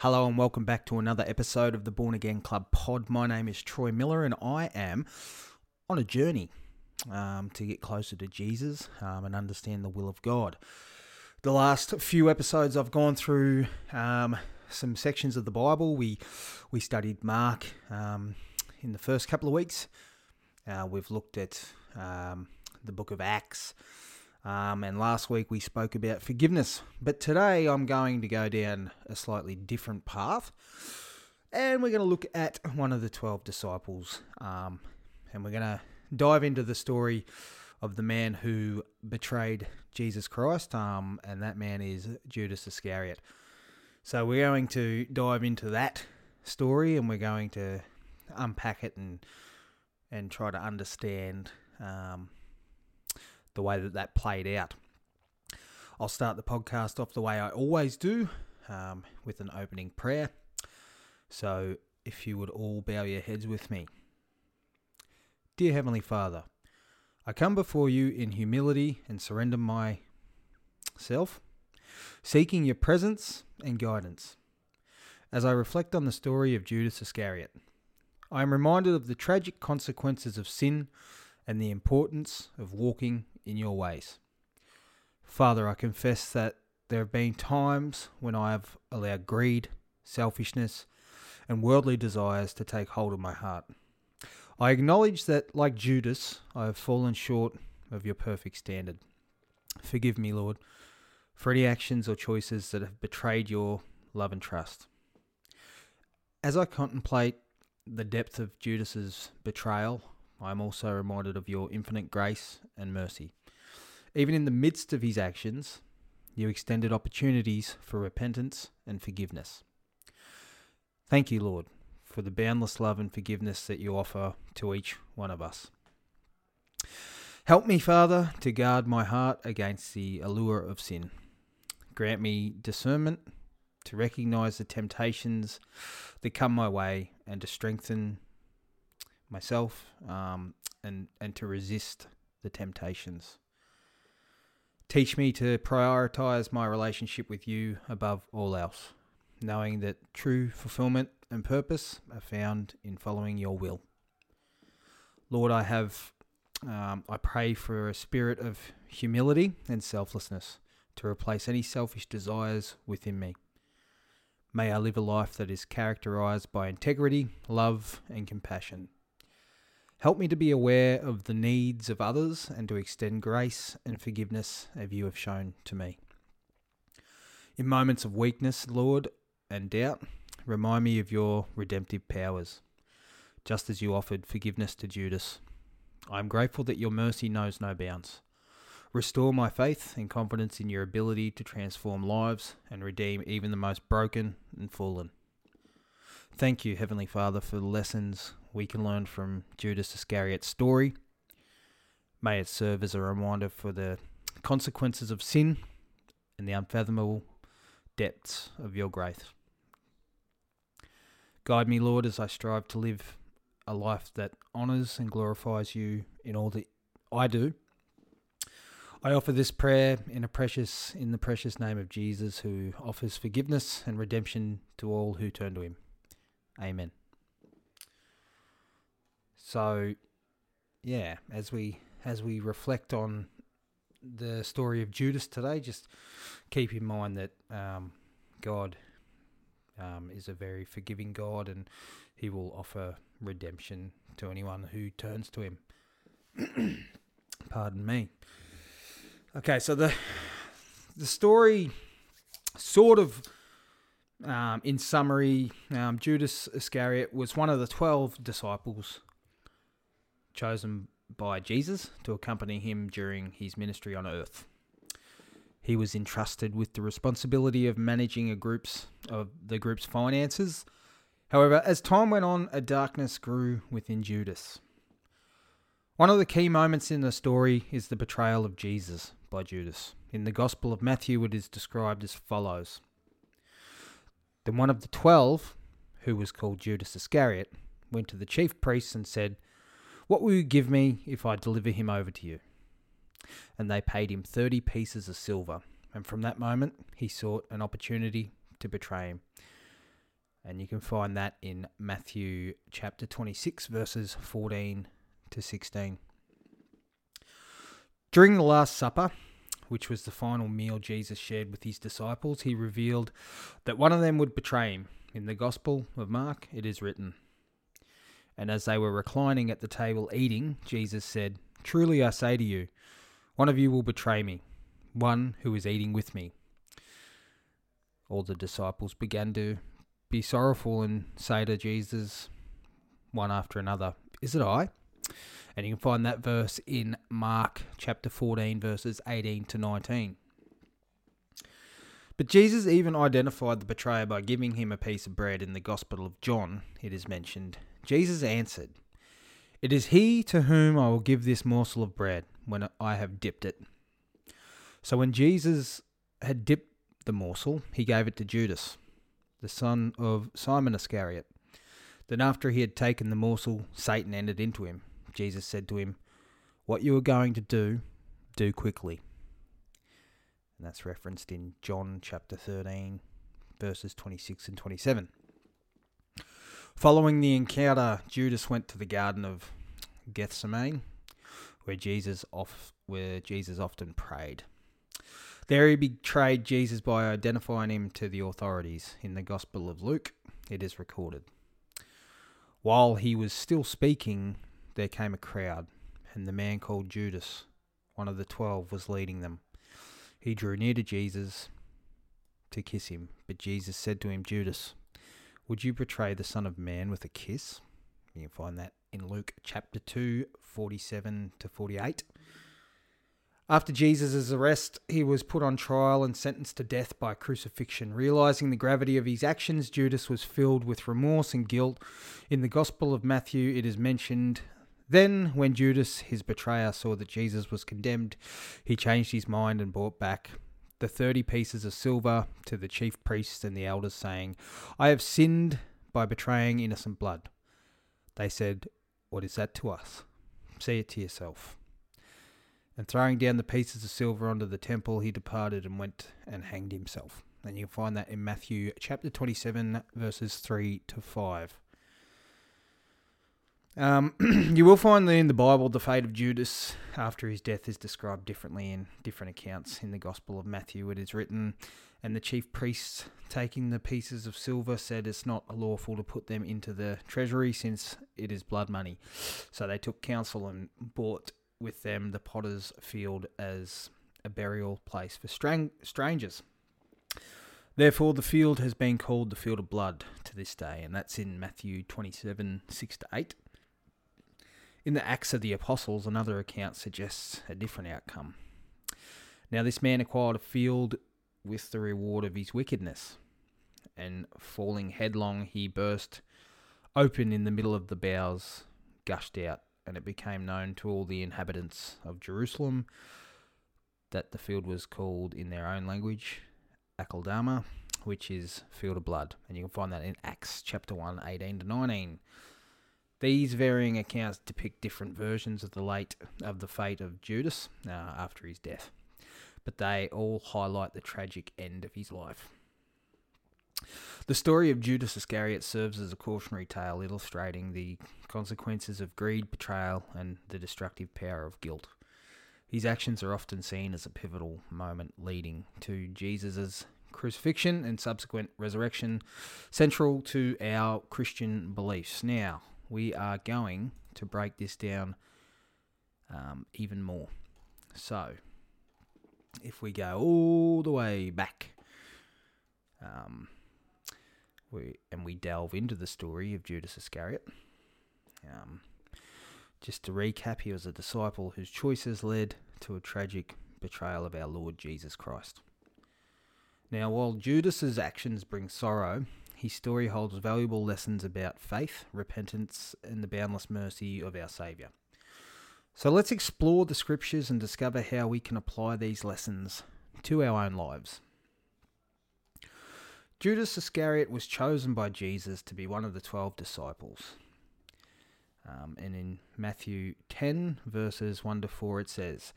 Hello and welcome back to another episode of the Born Again Club pod. My name is Troy Miller and I am on a journey um, to get closer to Jesus um, and understand the will of God. The last few episodes I've gone through um, some sections of the Bible. We we studied Mark um, in the first couple of weeks. Uh, we've looked at um, the book of Acts. Um, and last week we spoke about forgiveness. But today I'm going to go down a slightly different path. And we're going to look at one of the 12 disciples. Um, and we're going to dive into the story of the man who betrayed Jesus Christ. Um, and that man is Judas Iscariot. So we're going to dive into that story and we're going to unpack it and and try to understand um, the way that that played out. I'll start the podcast off the way I always do um, with an opening prayer. So, if you would all bow your heads with me. Dear Heavenly Father, I come before you in humility and surrender myself, seeking your presence and guidance. As I reflect on the story of Judas Iscariot, I am reminded of the tragic consequences of sin and the importance of walking in your ways. Father, I confess that there have been times when I have allowed greed, selfishness, and worldly desires to take hold of my heart. I acknowledge that, like Judas, I have fallen short of your perfect standard. Forgive me, Lord, for any actions or choices that have betrayed your love and trust. As I contemplate the depth of Judas's betrayal, I am also reminded of your infinite grace and mercy. Even in the midst of his actions, you extended opportunities for repentance and forgiveness. Thank you, Lord, for the boundless love and forgiveness that you offer to each one of us. Help me, Father, to guard my heart against the allure of sin. Grant me discernment to recognize the temptations that come my way and to strengthen myself um, and, and to resist the temptations. Teach me to prioritize my relationship with you above all else, knowing that true fulfillment and purpose are found in following your will. Lord, I have, um, I pray for a spirit of humility and selflessness to replace any selfish desires within me. May I live a life that is characterized by integrity, love, and compassion. Help me to be aware of the needs of others and to extend grace and forgiveness as you have shown to me. In moments of weakness, Lord, and doubt, remind me of your redemptive powers, just as you offered forgiveness to Judas. I am grateful that your mercy knows no bounds. Restore my faith and confidence in your ability to transform lives and redeem even the most broken and fallen. Thank you, Heavenly Father, for the lessons we can learn from Judas Iscariot's story. May it serve as a reminder for the consequences of sin and the unfathomable depths of your grace. Guide me, Lord, as I strive to live a life that honours and glorifies you in all that I do. I offer this prayer in a precious in the precious name of Jesus who offers forgiveness and redemption to all who turn to him. Amen. So, yeah, as we as we reflect on the story of Judas today, just keep in mind that um, God um, is a very forgiving God, and He will offer redemption to anyone who turns to Him. Pardon me. Okay, so the the story sort of um, in summary, um, Judas Iscariot was one of the 12 disciples chosen by Jesus to accompany him during his ministry on earth. He was entrusted with the responsibility of managing a group's of the group's finances. However, as time went on, a darkness grew within Judas. One of the key moments in the story is the betrayal of Jesus by Judas. In the Gospel of Matthew, it is described as follows Then one of the twelve, who was called Judas Iscariot, went to the chief priests and said, what will you give me if I deliver him over to you? And they paid him thirty pieces of silver. And from that moment, he sought an opportunity to betray him. And you can find that in Matthew chapter 26, verses 14 to 16. During the Last Supper, which was the final meal Jesus shared with his disciples, he revealed that one of them would betray him. In the Gospel of Mark, it is written, And as they were reclining at the table eating, Jesus said, Truly I say to you, one of you will betray me, one who is eating with me. All the disciples began to be sorrowful and say to Jesus, one after another, Is it I? And you can find that verse in Mark chapter 14, verses 18 to 19. But Jesus even identified the betrayer by giving him a piece of bread in the Gospel of John, it is mentioned. Jesus answered, It is he to whom I will give this morsel of bread when I have dipped it. So when Jesus had dipped the morsel, he gave it to Judas, the son of Simon Iscariot. Then, after he had taken the morsel, Satan entered into him. Jesus said to him, What you are going to do, do quickly. And that's referenced in John chapter 13, verses 26 and 27. Following the encounter, Judas went to the Garden of Gethsemane, where Jesus off, where Jesus often prayed. There he betrayed Jesus by identifying him to the authorities. In the Gospel of Luke, it is recorded. While he was still speaking, there came a crowd, and the man called Judas, one of the twelve, was leading them. He drew near to Jesus to kiss him, but Jesus said to him, Judas, would you betray the Son of Man with a kiss? You can find that in Luke chapter 2, 47 to 48. After Jesus' arrest, he was put on trial and sentenced to death by crucifixion. Realizing the gravity of his actions, Judas was filled with remorse and guilt. In the Gospel of Matthew, it is mentioned then, when Judas, his betrayer, saw that Jesus was condemned, he changed his mind and brought back the thirty pieces of silver to the chief priests and the elders, saying, I have sinned by betraying innocent blood. They said, What is that to us? See it to yourself. And throwing down the pieces of silver onto the temple, he departed and went and hanged himself. And you can find that in Matthew chapter 27, verses 3 to 5. Um, you will find that in the Bible, the fate of Judas after his death is described differently in different accounts. In the Gospel of Matthew, it is written, And the chief priests, taking the pieces of silver, said it's not lawful to put them into the treasury, since it is blood money. So they took counsel and bought with them the potter's field as a burial place for strang- strangers. Therefore, the field has been called the field of blood to this day, and that's in Matthew 27 6 to 8. In the Acts of the Apostles, another account suggests a different outcome. Now, this man acquired a field with the reward of his wickedness, and falling headlong, he burst open in the middle of the boughs, gushed out, and it became known to all the inhabitants of Jerusalem that the field was called in their own language Akeldama, which is field of blood. And you can find that in Acts chapter 1, 18 to 19. These varying accounts depict different versions of the late of the fate of Judas uh, after his death, but they all highlight the tragic end of his life. The story of Judas Iscariot serves as a cautionary tale illustrating the consequences of greed, betrayal, and the destructive power of guilt. His actions are often seen as a pivotal moment leading to Jesus' crucifixion and subsequent resurrection, central to our Christian beliefs. Now, we are going to break this down um, even more. So, if we go all the way back, um, we and we delve into the story of Judas Iscariot. Um, just to recap, he was a disciple whose choices led to a tragic betrayal of our Lord Jesus Christ. Now, while Judas's actions bring sorrow, his story holds valuable lessons about faith, repentance, and the boundless mercy of our Saviour. So let's explore the scriptures and discover how we can apply these lessons to our own lives. Judas Iscariot was chosen by Jesus to be one of the twelve disciples. Um, and in Matthew 10, verses 1 to 4, it says,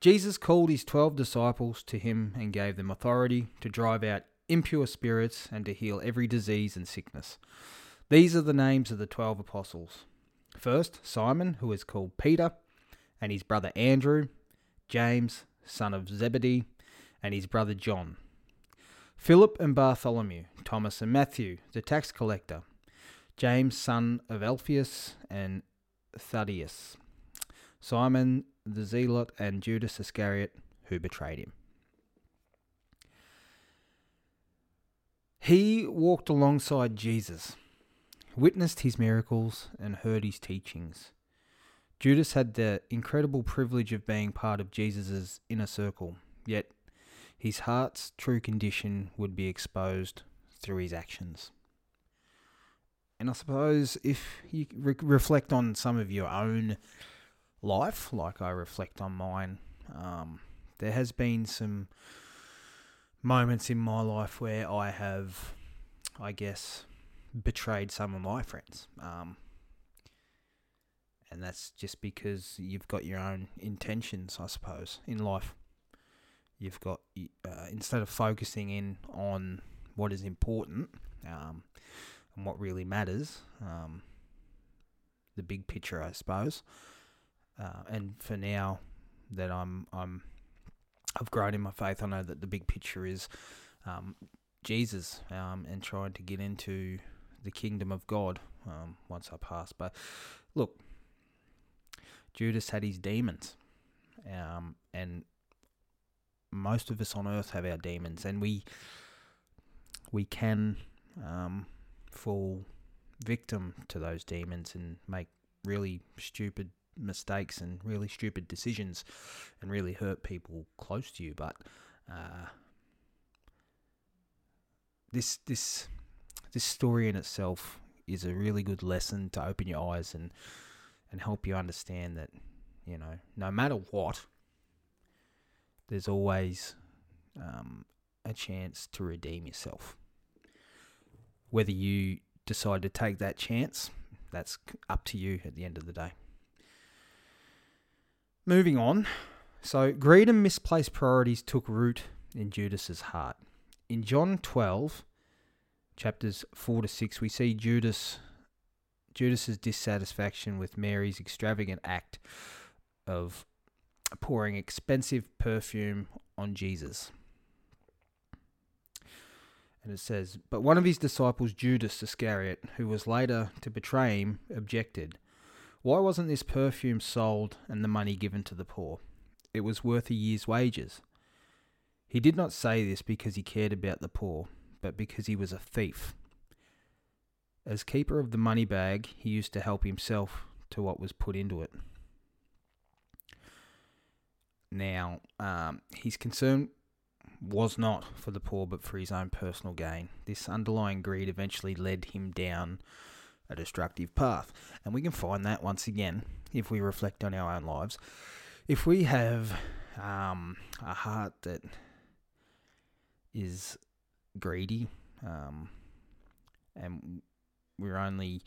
Jesus called his twelve disciples to him and gave them authority to drive out impure spirits, and to heal every disease and sickness. These are the names of the twelve apostles. First, Simon, who is called Peter, and his brother Andrew, James, son of Zebedee, and his brother John. Philip and Bartholomew, Thomas and Matthew, the tax collector, James, son of Alphaeus, and Thaddeus, Simon the Zealot, and Judas Iscariot, who betrayed him. He walked alongside Jesus, witnessed his miracles, and heard his teachings. Judas had the incredible privilege of being part of Jesus' inner circle, yet his heart's true condition would be exposed through his actions. And I suppose if you re- reflect on some of your own life, like I reflect on mine, um, there has been some moments in my life where I have, I guess, betrayed some of my friends. Um, and that's just because you've got your own intentions, I suppose, in life. You've got, uh, instead of focusing in on what is important um, and what really matters, um, the big picture, I suppose. Uh, and for now that I'm, I'm, I've grown in my faith, I know that the big picture is um, Jesus um, and trying to get into the kingdom of God um, once I pass. But look, Judas had his demons, um, and most of us on earth have our demons, and we we can um, fall victim to those demons and make really stupid mistakes and really stupid decisions and really hurt people close to you. But uh, this this this story in itself is a really good lesson to open your eyes and and help you understand that you know no matter what there's always um, a chance to redeem yourself whether you decide to take that chance that's up to you at the end of the day moving on so greed and misplaced priorities took root in judas's heart in john 12 chapters 4 to 6, we see Judas Judas's dissatisfaction with Mary's extravagant act of pouring expensive perfume on Jesus. And it says, But one of his disciples, Judas Iscariot, who was later to betray him, objected. Why wasn't this perfume sold and the money given to the poor? It was worth a year's wages. He did not say this because he cared about the poor but because he was a thief. As keeper of the money bag, he used to help himself to what was put into it. Now, um, his concern was not for the poor, but for his own personal gain. This underlying greed eventually led him down a destructive path. And we can find that once again if we reflect on our own lives. If we have um, a heart that is greedy, um, and we're only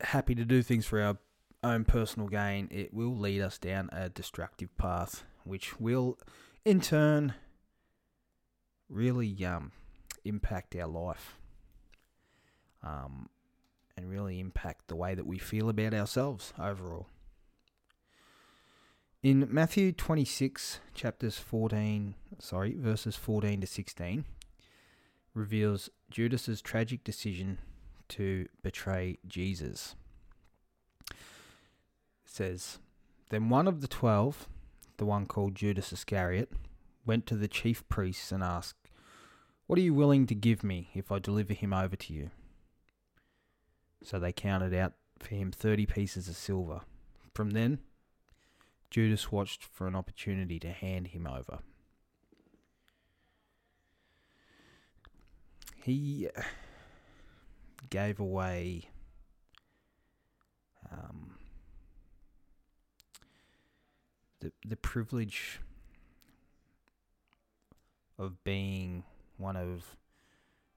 happy to do things for our own personal gain, it will lead us down a destructive path, which will, in turn, really um, impact our life um, and really impact the way that we feel about ourselves overall. In Matthew 26, chapters 14, sorry, verses 14 to 16, reveals Judas's tragic decision to betray Jesus. It says, Then one of the twelve, the one called Judas Iscariot, went to the chief priests and asked, What are you willing to give me if I deliver him over to you? So they counted out for him thirty pieces of silver. From then, Judas watched for an opportunity to hand him over. He gave away um, the the privilege of being one of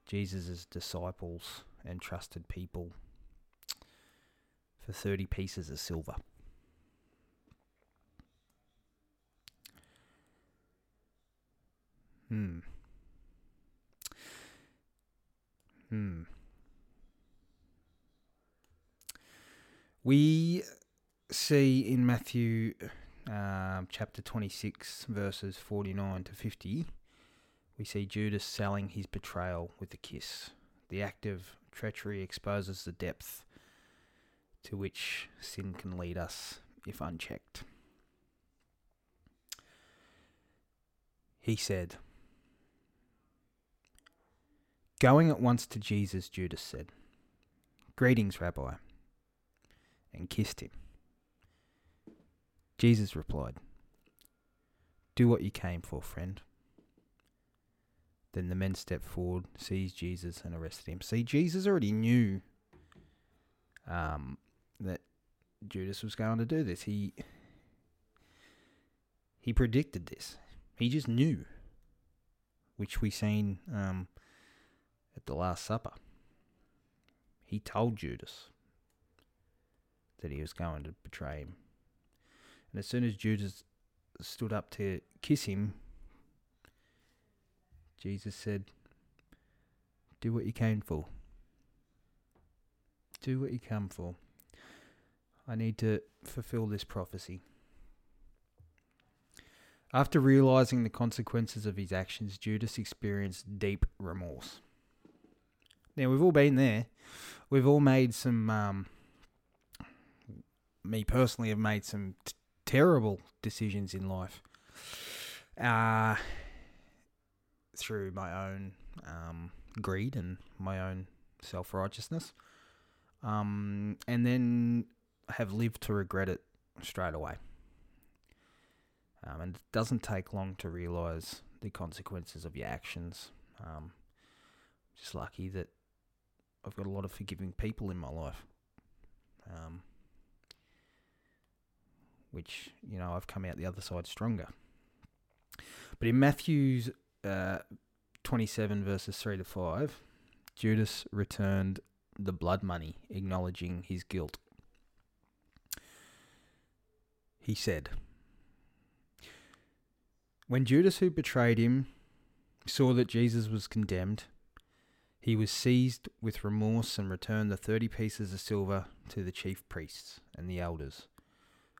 Jesus' disciples and trusted people for 30 pieces of silver. Hmm. Hmm. We see in Matthew uh, chapter 26, verses 49 to 50, we see Judas selling his betrayal with a kiss. The act of treachery exposes the depth to which sin can lead us if unchecked. He said, Going at once to Jesus, Judas said, Greetings, Rabbi, and kissed him. Jesus replied, Do what you came for, friend. Then the men stepped forward, seized Jesus, and arrested him. See, Jesus already knew um, that Judas was going to do this. He he predicted this. He just knew, which we seen um, at the Last Supper. He told Judas that he was going to betray him. And as soon as Judas stood up to kiss him, Jesus said, Do what you came for. Do what you come for. I need to fulfill this prophecy. After realizing the consequences of his actions, Judas experienced deep remorse. Now, we've all been there. We've all made some, um, me personally, have made some t- terrible decisions in life. Uh, through my own um, greed and my own self righteousness. Um, and then have lived to regret it straight away. Um, and it doesn't take long to realize the consequences of your actions. Um, just lucky that I've got a lot of forgiving people in my life. Um, which, you know, I've come out the other side stronger. But in Matthew's uh, 27, verses 3 to 5, Judas returned the blood money, acknowledging his guilt. He said, When Judas, who betrayed him, saw that Jesus was condemned, he was seized with remorse and returned the thirty pieces of silver to the chief priests and the elders.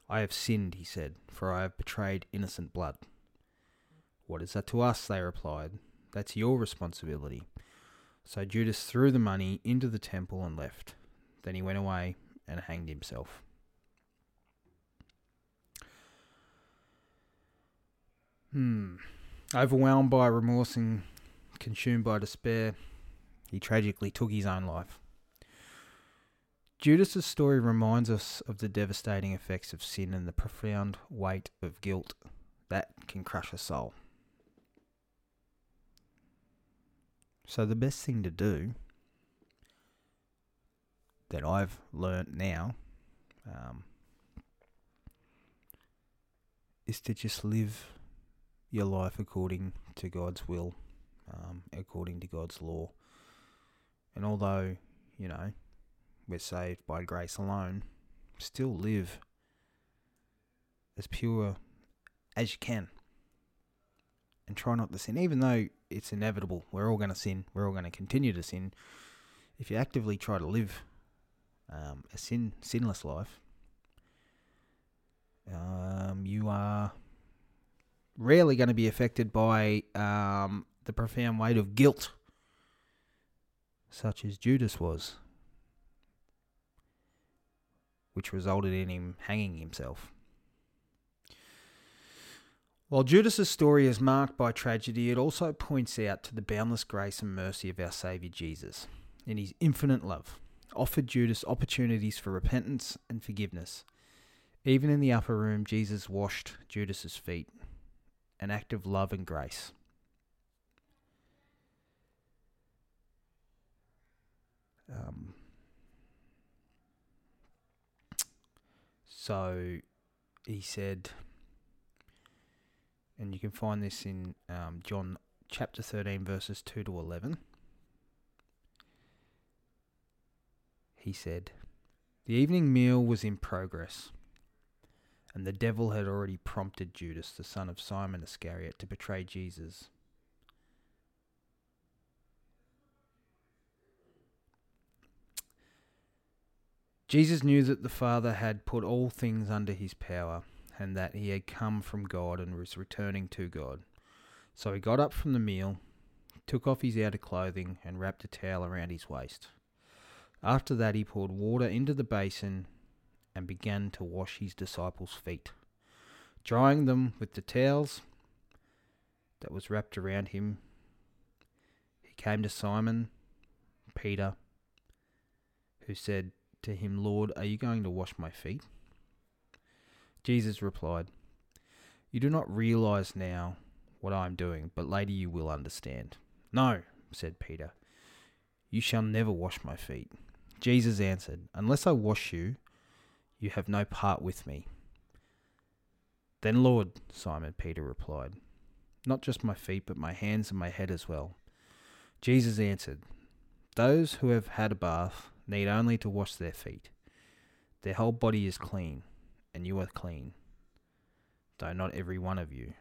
I have sinned, he said, for I have betrayed innocent blood. What is that to us? They replied. That's your responsibility. So Judas threw the money into the temple and left. Then he went away and hanged himself. Hmm. Overwhelmed by remorse and consumed by despair, he tragically took his own life. Judas's story reminds us of the devastating effects of sin and the profound weight of guilt that can crush a soul. So the best thing to do that I've learnt now um, is to just live your life according to God's will, um, according to God's law. And although, you know, we're saved by grace alone, still live as pure as you can. And try not to sin, even though it's inevitable. We're all going to sin. We're all going to continue to sin. If you actively try to live um, a sin sinless life, um, you are rarely going to be affected by um, the profound weight of guilt, such as Judas was, which resulted in him hanging himself. While Judas's story is marked by tragedy, it also points out to the boundless grace and mercy of our Saviour Jesus. In his infinite love, offered Judas opportunities for repentance and forgiveness. Even in the upper room, Jesus washed Judas's feet, an act of love and grace. Um, so he said, and you can find this in um, John chapter 13, verses 2 to 11. He said, The evening meal was in progress, and the devil had already prompted Judas, the son of Simon Iscariot, to betray Jesus. Jesus knew that the Father had put all things under his power, and that he had come from God and was returning to God. So he got up from the meal, took off his outer clothing, and wrapped a towel around his waist. After that, he poured water into the basin and began to wash his disciples' feet, drying them with the towels that was wrapped around him. He came to Simon, Peter, who said to him, Lord, are you going to wash my feet? Jesus replied, You do not realize now what I am doing, but later you will understand. No, said Peter, you shall never wash my feet. Jesus answered, Unless I wash you, you have no part with me. Then, Lord, Simon Peter replied, Not just my feet, but my hands and my head as well. Jesus answered, Those who have had a bath need only to wash their feet. Their whole body is clean, and you are clean, though not every one of you,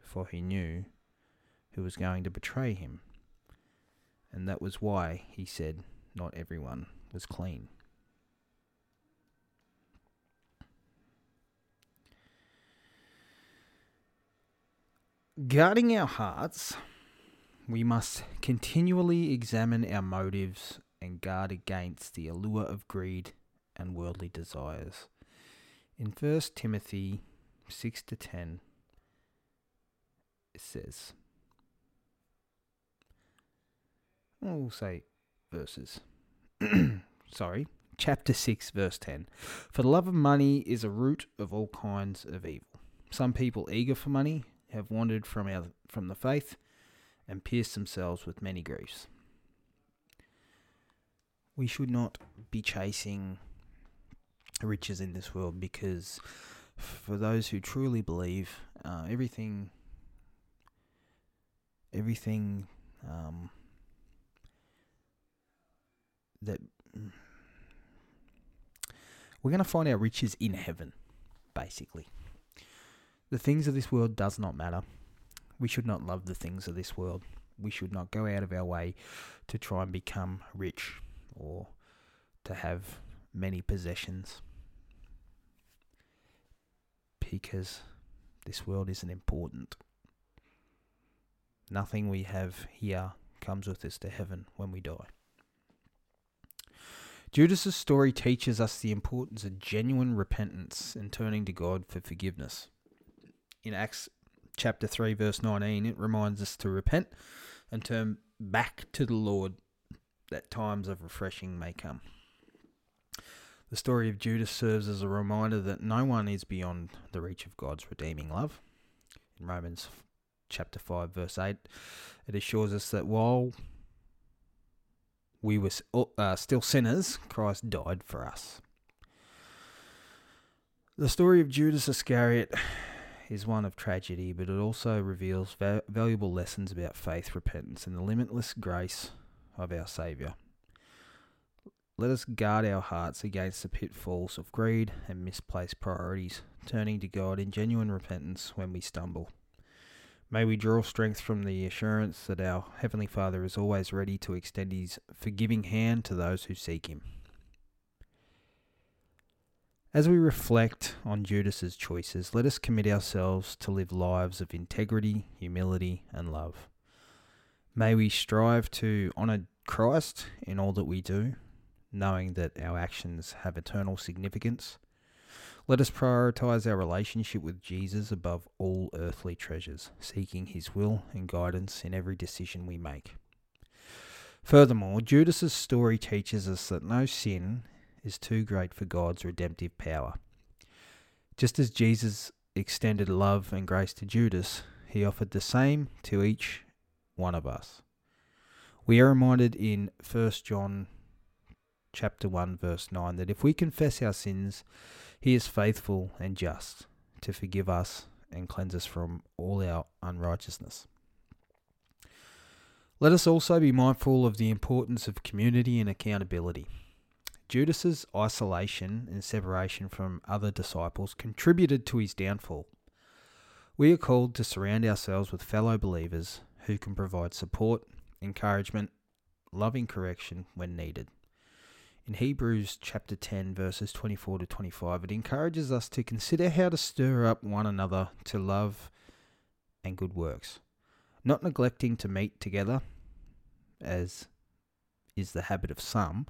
for he knew who was going to betray him. And that was why he said, Not everyone was clean. Guarding our hearts, we must continually examine our motives and guard against the allure of greed and worldly desires. In 1 Timothy 6 to 10, it says, we'll say verses. Sorry, chapter 6, verse 10. For the love of money is a root of all kinds of evil. Some people eager for money have wandered from, our, from the faith and pierced themselves with many griefs. We should not be chasing riches in this world because for those who truly believe, uh, everything, everything um, that we're going to find our riches in heaven, basically. The things of this world does not matter. We should not love the things of this world. We should not go out of our way to try and become rich or to have many possessions because this world isn't important. Nothing we have here comes with us to heaven when we die. Judas's story teaches us the importance of genuine repentance and turning to God for forgiveness. In Acts chapter 3 verse 19, it reminds us to repent and turn back to the Lord that times of refreshing may come. The story of Judas serves as a reminder that no one is beyond the reach of God's redeeming love. In Romans chapter 5 verse 8, it assures us that while we were uh, still sinners, Christ died for us. The story of Judas Iscariot is one of tragedy, but it also reveals va- valuable lessons about faith, repentance, and the limitless grace of our Saviour. Let us guard our hearts against the pitfalls of greed and misplaced priorities, turning to God in genuine repentance when we stumble. May we draw strength from the assurance that our Heavenly Father is always ready to extend His forgiving hand to those who seek Him. As we reflect on Judas's choices, let us commit ourselves to live lives of integrity, humility, and love. May we strive to honour Christ in all that we do, knowing that our actions have eternal significance. Let us prioritize our relationship with Jesus above all earthly treasures, seeking his will and guidance in every decision we make. Furthermore, Judas's story teaches us that no sin is too great for God's redemptive power. Just as Jesus extended love and grace to Judas, he offered the same to each one of us. We are reminded in 1 John chapter 1 verse 9 that if we confess our sins, he is faithful and just to forgive us and cleanse us from all our unrighteousness. Let us also be mindful of the importance of community and accountability. Judas's isolation and separation from other disciples contributed to his downfall. We are called to surround ourselves with fellow believers who can provide support, encouragement, loving correction when needed. In Hebrews chapter 10, verses 24 to 25, it encourages us to consider how to stir up one another to love and good works, not neglecting to meet together, as is the habit of some,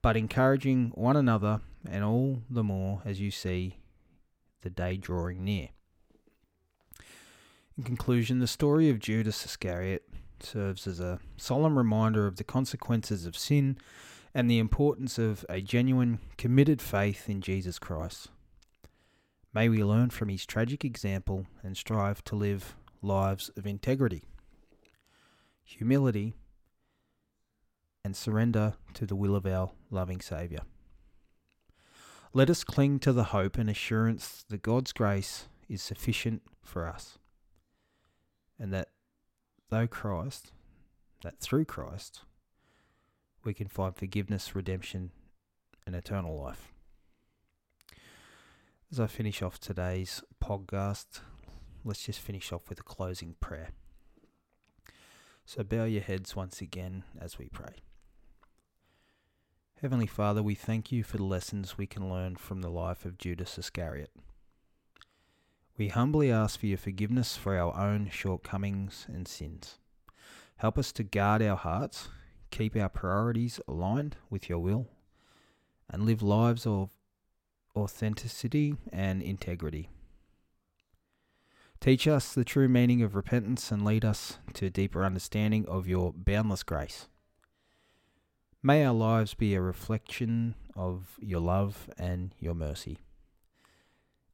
but encouraging one another, and all the more as you see the day drawing near. In conclusion, the story of Judas Iscariot serves as a solemn reminder of the consequences of sin and the importance of a genuine, committed faith in Jesus Christ. May we learn from his tragic example and strive to live lives of integrity, humility, and surrender to the will of our loving Saviour. Let us cling to the hope and assurance that God's grace is sufficient for us, and that though Christ, that through Christ, we can find forgiveness, redemption, and eternal life. As I finish off today's podcast, let's just finish off with a closing prayer. So bow your heads once again as we pray. Heavenly Father, we thank you for the lessons we can learn from the life of Judas Iscariot. We humbly ask for your forgiveness for our own shortcomings and sins. Help us to guard our hearts, keep our priorities aligned with your will, and live lives of authenticity and integrity. Teach us the true meaning of repentance and lead us to a deeper understanding of your boundless grace. May our lives be a reflection of your love and your mercy.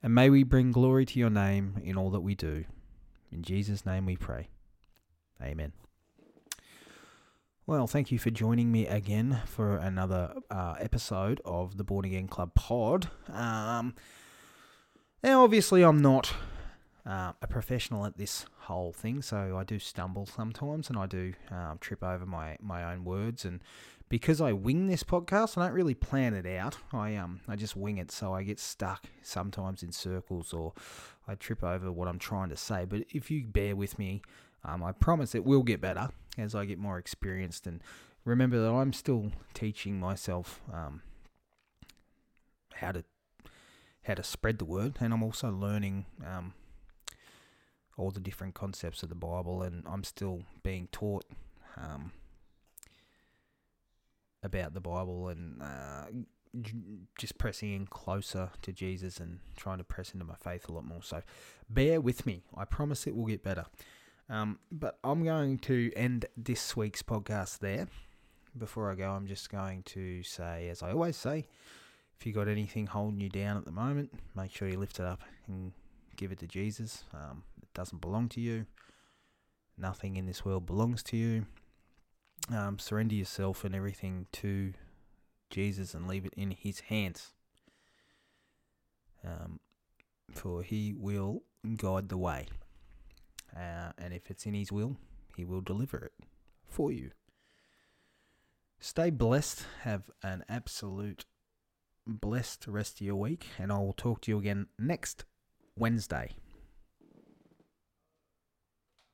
And may we bring glory to your name in all that we do. In Jesus' name we pray. Amen. Well, thank you for joining me again for another uh, episode of the Born Again Club pod. Um, now, obviously, I'm not uh, a professional at this whole thing, so I do stumble sometimes and I do um, trip over my, my own words. And because I wing this podcast, I don't really plan it out. I um I just wing it, so I get stuck sometimes in circles or I trip over what I'm trying to say. But if you bear with me, um, I promise it will get better as I get more experienced. And remember that I'm still teaching myself um, how to how to spread the word, and I'm also learning um, all the different concepts of the Bible, and I'm still being taught um, about the Bible and uh, just pressing in closer to Jesus and trying to press into my faith a lot more. So bear with me. I promise it will get better. Um, but I'm going to end this week's podcast there. Before I go, I'm just going to say, as I always say, if you've got anything holding you down at the moment, make sure you lift it up and give it to Jesus. Um, it doesn't belong to you. Nothing in this world belongs to you. Um, surrender yourself and everything to Jesus and leave it in His hands. Um, for He will guide the way. Uh, and if it's in His will, He will deliver it for you. Stay blessed. Have an absolute blessed rest of your week. And I will talk to you again next Wednesday.